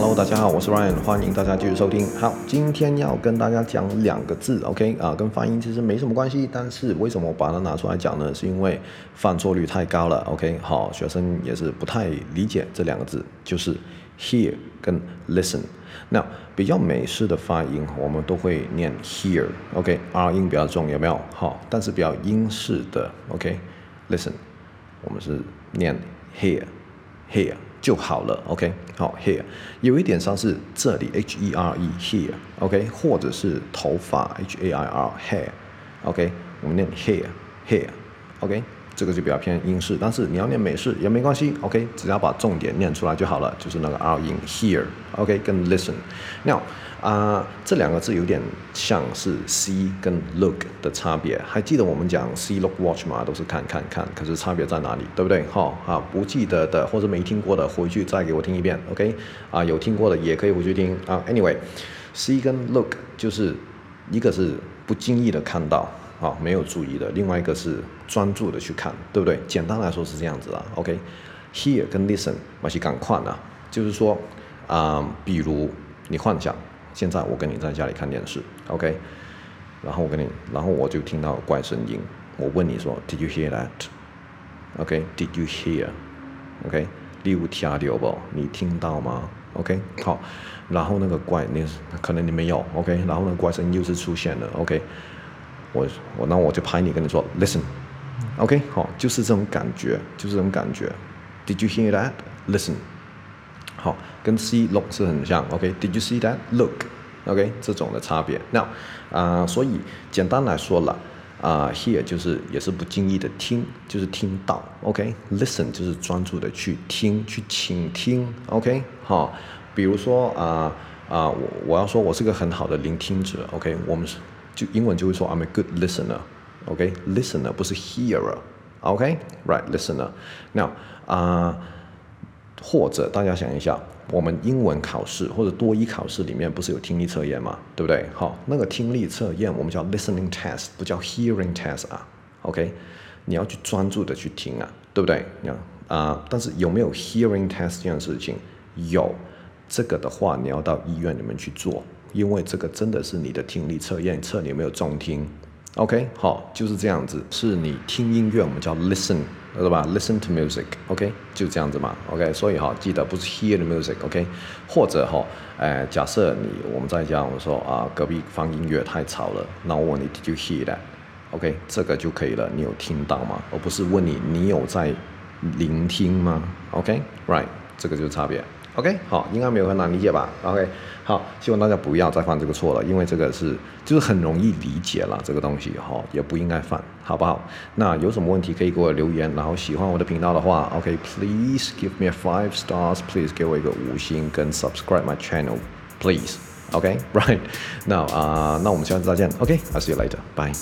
Hello，大家好，我是 Ryan，欢迎大家继续收听。好，今天要跟大家讲两个字，OK 啊，跟发音其实没什么关系，但是为什么我把它拿出来讲呢？是因为犯错率太高了，OK，好，学生也是不太理解这两个字，就是 hear 跟 listen。那比较美式的发音，我们都会念 hear，OK，R 音比较重，有没有？好，但是比较英式的，OK，listen，我们是念 hear，hear。就好了，OK，好，here 有一点像是这里，H-E-R-E，here，OK 或者是头发，H A I R hair，OK，我们念 here，here，OK 这个就比较偏英式，但是你要念美式也没关系，OK，只要把重点念出来就好了，就是那个 R 音，hear，OK，跟 listen，now。啊、呃，这两个字有点像是 see 跟 look 的差别。还记得我们讲 see look watch 吗？都是看看看，可是差别在哪里？对不对？好啊，不记得的或者没听过的，回去再给我听一遍。OK，啊，有听过的也可以回去听啊。Anyway，see 跟 look 就是一个是不经意的看到啊，没有注意的；另外一个是专注的去看，对不对？简单来说是这样子的。OK，hear、okay? 跟 listen 嘛是赶快呢，就是说啊、呃，比如你幻想。现在我跟你在家里看电视，OK，然后我跟你，然后我就听到怪声音。我问你说，Did you hear that？OK，Did you hear？OK，你有听到不？你听到吗？OK，好，然后那个怪，你可能你没有，OK，然后那个怪声音又是出现了，OK，我我那我就拍你跟你说，Listen，OK，好，就是这种感觉，就是这种感觉。Did you hear that？Listen。好，跟 see look 是很像，OK？Did you see that look？OK？这种的差别。那啊，所以简单来说了，啊，hear 就是也是不经意的听，就是听到，OK？Listen 就是专注的去听，去倾听，OK？好，比如说啊啊，我我要说我是个很好的聆听者，OK？我们是就英文就会说 I'm a good listener，OK？Listener 不是 hearer，OK？Right？Listener。Now 啊。或者大家想一下，我们英文考试或者多一考试里面不是有听力测验吗？对不对？好，那个听力测验我们叫 listening test，不叫 hearing test 啊。OK，你要去专注的去听啊，对不对？啊、呃，但是有没有 hearing test 这件事情？有，这个的话你要到医院里面去做，因为这个真的是你的听力测验，测你有没有中听。OK，好，就是这样子，是你听音乐，我们叫 listen。对吧？Listen to music，OK，、就这样子嘛，OK。所以哈，记得不是 hear the music，OK、或者哈，哎，假设你我们在家，我说啊，隔壁放音乐太吵了，那我问你，Did you hear that？OK，、这个就可以了，你有听到吗？而不是问你，你有在聆听吗？OK，Right，、okay? 这个就是差别。OK，好，应该没有很难理解吧？OK，好，希望大家不要再犯这个错了，因为这个是就是很容易理解了，这个东西哈，也不应该犯，好不好？那有什么问题可以给我留言，然后喜欢我的频道的话，OK，Please、give me five stars，Please 给我一个五星跟 subscribe my channel，Please，OK，Right，now 啊，那我们下次再见，OK，I see you later，bye。